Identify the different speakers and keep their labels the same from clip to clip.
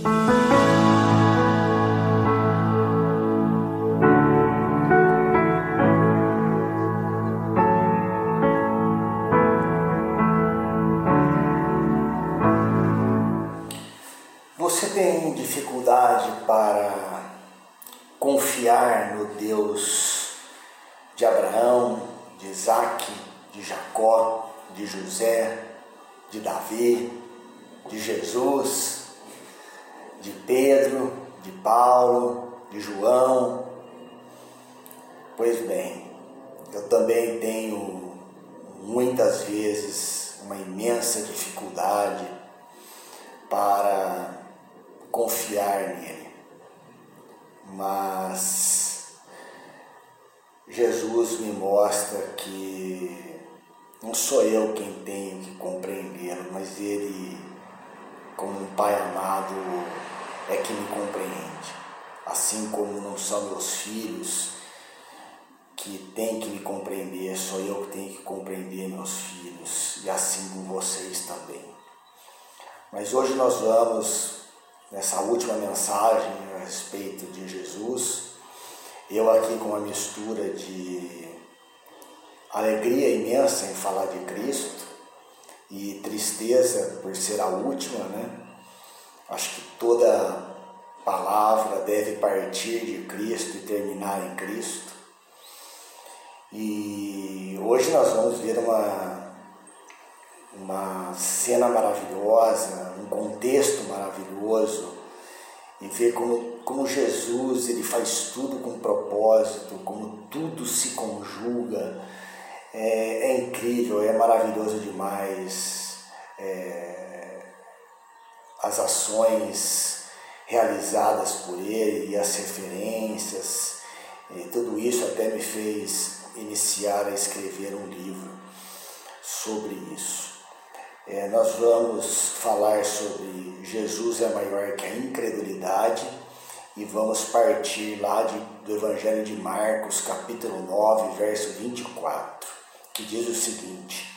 Speaker 1: Você tem dificuldade para confiar no Deus de Abraão, de Isaac, de Jacó, de José, de Davi, de Jesus, de Pedro, de Paulo, de João. Pois bem, eu também tenho muitas vezes uma imensa dificuldade para confiar nele. Mas Jesus me mostra que não sou eu quem tenho que compreendê-lo, mas ele, como um pai amado, é que me compreende. Assim como não são meus filhos que têm que me compreender, sou eu que tenho que compreender meus filhos, e assim com vocês também. Mas hoje nós vamos, nessa última mensagem a respeito de Jesus, eu aqui com uma mistura de alegria imensa em falar de Cristo e tristeza por ser a última, né? Toda palavra deve partir de Cristo e terminar em Cristo. E hoje nós vamos ver uma uma cena maravilhosa, um contexto maravilhoso e ver como, como Jesus ele faz tudo com propósito, como tudo se conjuga. É, é incrível, é maravilhoso demais. É, as ações realizadas por ele e as referências, e tudo isso até me fez iniciar a escrever um livro sobre isso. É, nós vamos falar sobre Jesus é maior que a incredulidade e vamos partir lá de, do Evangelho de Marcos, capítulo 9, verso 24, que diz o seguinte: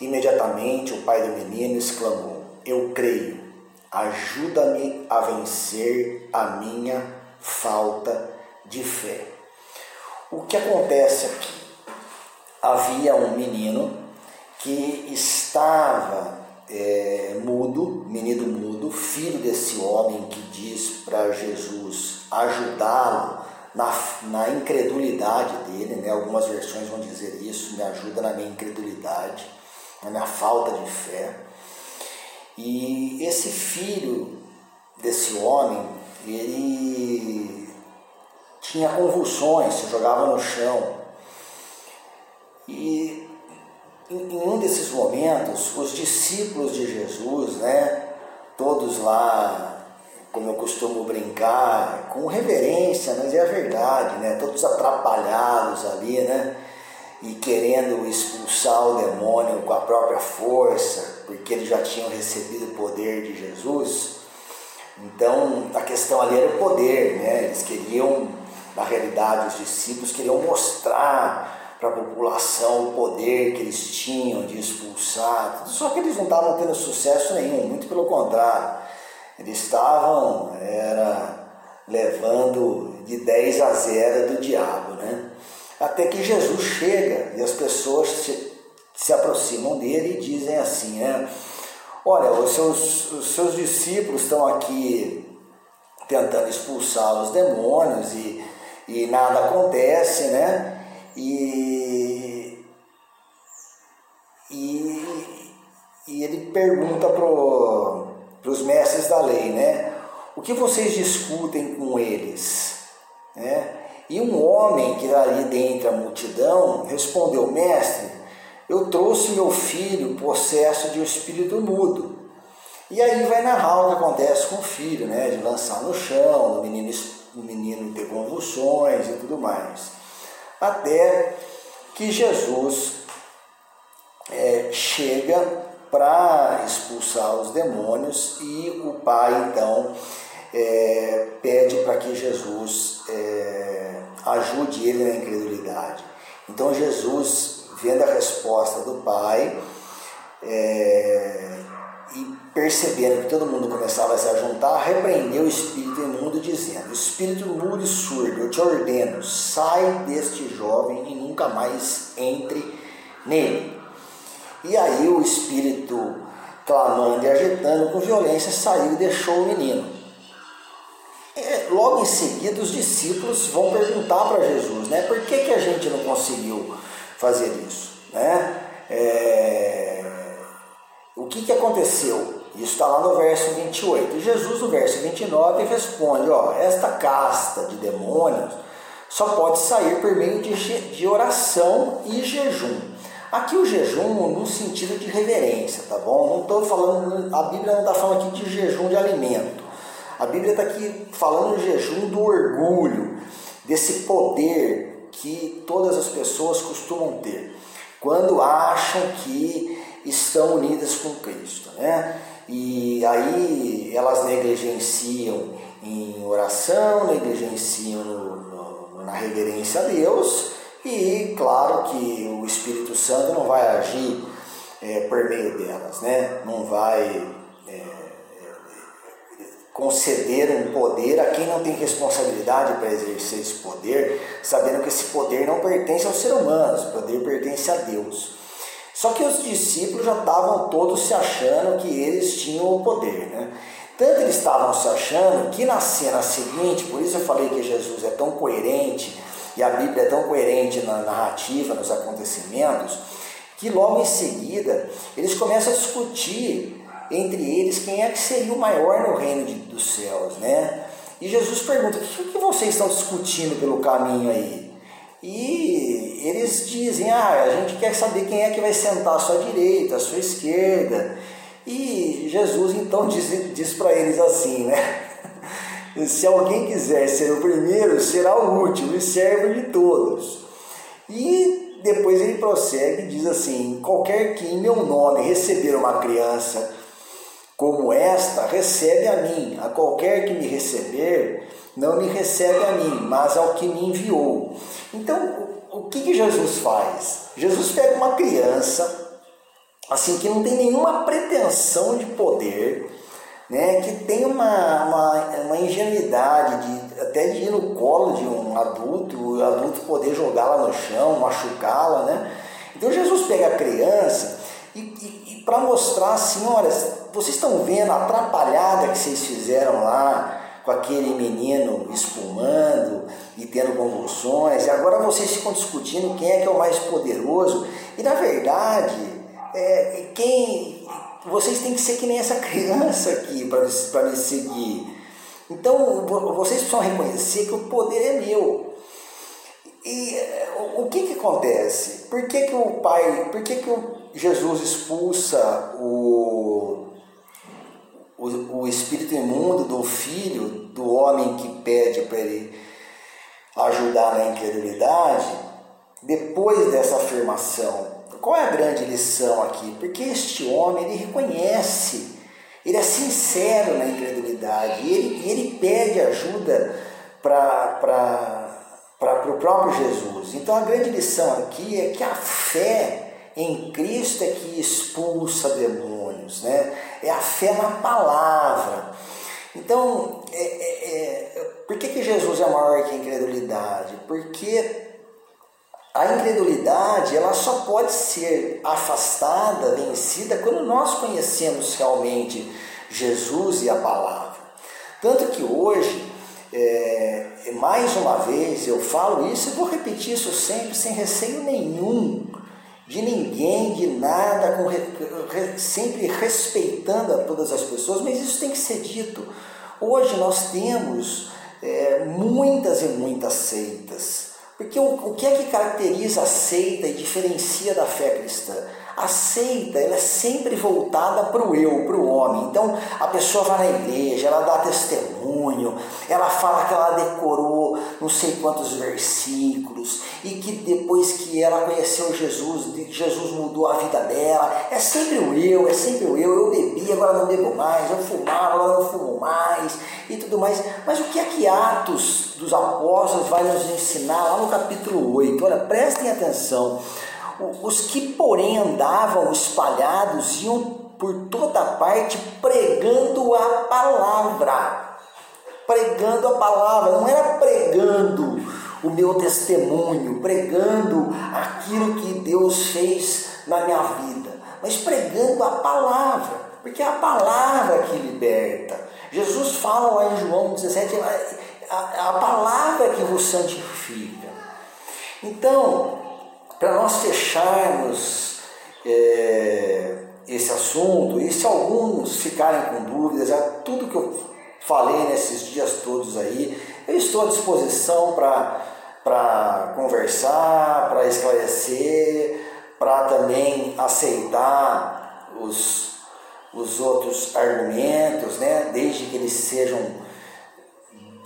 Speaker 1: Imediatamente o pai do menino exclamou: Eu creio, ajuda-me a vencer a minha falta de fé. O que acontece aqui? Havia um menino que estava é, mudo, menino mudo, filho desse homem que diz para Jesus ajudá-lo na, na incredulidade dele, né? algumas versões vão dizer isso, me ajuda na minha incredulidade, na minha falta de fé. E esse filho desse homem, ele tinha convulsões, se jogava no chão. E em um desses momentos, os discípulos de Jesus, né, todos lá, como eu costumo brincar, com reverência, mas é a verdade, né, todos atrapalhados ali, né, e querendo expulsar o demônio com a própria força, porque eles já tinham recebido o poder de Jesus. Então, a questão ali era o poder, né? Eles queriam, na realidade, os discípulos queriam mostrar para a população o poder que eles tinham de expulsar, só que eles não estavam tendo sucesso nenhum, muito pelo contrário, eles estavam era, levando de 10 a 0 do diabo, né? Até que Jesus chega e as pessoas se, se aproximam dele e dizem assim, né? Olha, os seus, os seus discípulos estão aqui tentando expulsar os demônios e, e nada acontece, né? E, e, e ele pergunta para os mestres da lei, né? O que vocês discutem com eles? Né? E um homem que ali dentro da multidão respondeu, mestre, eu trouxe meu filho possesso de um espírito mudo. E aí vai narrar o que acontece com o filho, né? De lançar no chão, o menino, o menino ter convulsões e tudo mais até que Jesus é, chega para expulsar os demônios e o pai então é, pede para que Jesus é, ajude ele na incredulidade. Então Jesus, vendo a resposta do pai, é, e percebendo que todo mundo começava a se juntar, repreendeu o espírito imundo, dizendo: Espírito mudo e surdo, eu te ordeno, sai deste jovem e nunca mais entre nele. E aí o espírito, clamando e agitando com violência, saiu e deixou o menino. E logo em seguida, os discípulos vão perguntar para Jesus, né? Por que, que a gente não conseguiu fazer isso, né? É... O que, que aconteceu? Isso está lá no verso 28. E Jesus, no verso 29, responde: ó, Esta casta de demônios só pode sair por meio de, de oração e jejum. Aqui o jejum no sentido de reverência, tá bom? Não estou falando, a Bíblia não está falando aqui de jejum de alimento. A Bíblia está aqui falando de jejum do orgulho, desse poder que todas as pessoas costumam ter quando acham que estão unidas com Cristo, né? E aí elas negligenciam em oração, negligenciam no, no, na reverência a Deus e claro que o Espírito Santo não vai agir é, por meio delas, né? Não vai conceder um poder a quem não tem responsabilidade para exercer esse poder, sabendo que esse poder não pertence ao ser humano, esse poder pertence a Deus. Só que os discípulos já estavam todos se achando que eles tinham o poder, né? Tanto eles estavam se achando que na cena seguinte, por isso eu falei que Jesus é tão coerente e a Bíblia é tão coerente na narrativa, nos acontecimentos, que logo em seguida eles começam a discutir entre eles quem é que seria o maior no reino de, dos céus, né? E Jesus pergunta: o que, que vocês estão discutindo pelo caminho aí? E eles dizem: ah, a gente quer saber quem é que vai sentar à sua direita, à sua esquerda. E Jesus então diz, diz para eles assim, né? Se alguém quiser ser o primeiro, será o último e servo de todos. E depois ele prossegue e diz assim: qualquer que em meu nome receber uma criança como esta, recebe a mim. A qualquer que me receber, não me recebe a mim, mas ao que me enviou. Então, o que, que Jesus faz? Jesus pega uma criança, assim, que não tem nenhuma pretensão de poder, né, que tem uma, uma, uma ingenuidade de até de ir no colo de um adulto, o adulto poder jogá-la no chão, machucá-la, né? Então Jesus pega a criança e, e, para mostrar assim, olha, vocês estão vendo a atrapalhada que vocês fizeram lá com aquele menino espumando e tendo convulsões, e agora vocês ficam discutindo quem é que é o mais poderoso, e na verdade, é, quem vocês têm que ser que nem essa criança aqui para me seguir. Então vocês precisam reconhecer que o poder é meu. E o que, que acontece? Por que, que o pai, por que, que Jesus expulsa o, o, o espírito imundo do filho, do homem que pede para ele ajudar na incredulidade, depois dessa afirmação? Qual é a grande lição aqui? Porque este homem, ele reconhece, ele é sincero na incredulidade, ele, ele pede ajuda para o próprio Jesus. Então a grande lição aqui é que a fé em Cristo é que expulsa demônios, né? É a fé na palavra. Então, é, é, é, por que, que Jesus é maior que a incredulidade? Porque a incredulidade ela só pode ser afastada, vencida, quando nós conhecemos realmente Jesus e a palavra. Tanto que hoje, é, mais uma vez, eu falo isso e vou repetir isso sempre, sem receio nenhum de ninguém, de nada, com, sempre respeitando a todas as pessoas, mas isso tem que ser dito. Hoje nós temos é, muitas e muitas seitas porque o, o que é que caracteriza a seita e diferencia da fé cristã? A seita ela é sempre voltada para o eu, para o homem. Então a pessoa vai na igreja, ela dá testemunho, ela fala que ela decorou não sei quantos versículos e que depois que ela conheceu Jesus, Jesus mudou a vida dela. É sempre o eu, é sempre o eu. Eu bebi, agora não bebo mais. Eu fumava, agora não fumo mais e tudo mais. Mas o que é que Atos dos Apóstolos vai nos ensinar lá no capítulo 8? Olha, prestem atenção. Os que, porém, andavam espalhados iam por toda parte pregando a palavra. Pregando a palavra, não era pregando o meu testemunho, pregando aquilo que Deus fez na minha vida, mas pregando a palavra, porque é a palavra que liberta. Jesus fala lá em João 17, a, a palavra que vos santifica. Então, para nós fecharmos é, esse assunto, e se alguns ficarem com dúvidas, é tudo que eu falei nesses dias todos aí, eu estou à disposição para conversar, para esclarecer, para também aceitar os, os outros argumentos, né? desde que eles sejam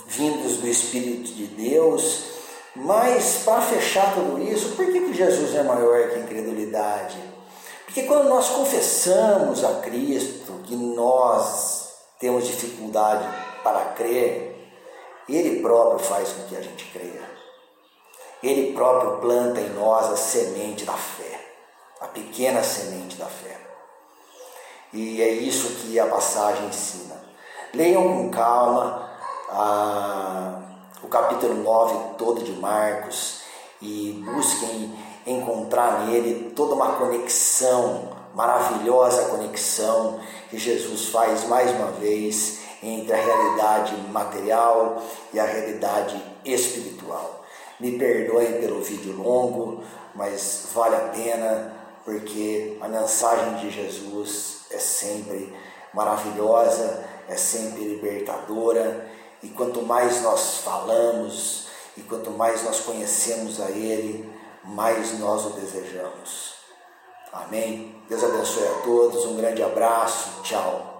Speaker 1: vindos do Espírito de Deus. Mas para fechar tudo isso, por que, que Jesus é maior que a incredulidade? Porque quando nós confessamos a Cristo que nós temos dificuldade para crer, Ele próprio faz com que a gente creia. Ele próprio planta em nós a semente da fé, a pequena semente da fé. E é isso que a passagem ensina. Leiam com calma o capítulo 9 todo de Marcos e busquem encontrar nele toda uma conexão, maravilhosa conexão que Jesus faz mais uma vez entre a realidade material e a realidade espiritual. Me perdoem pelo vídeo longo, mas vale a pena porque a mensagem de Jesus é sempre maravilhosa, é sempre libertadora e quanto mais nós falamos e quanto mais nós conhecemos a Ele, mais nós o desejamos. Amém? Deus abençoe a todos, um grande abraço, tchau.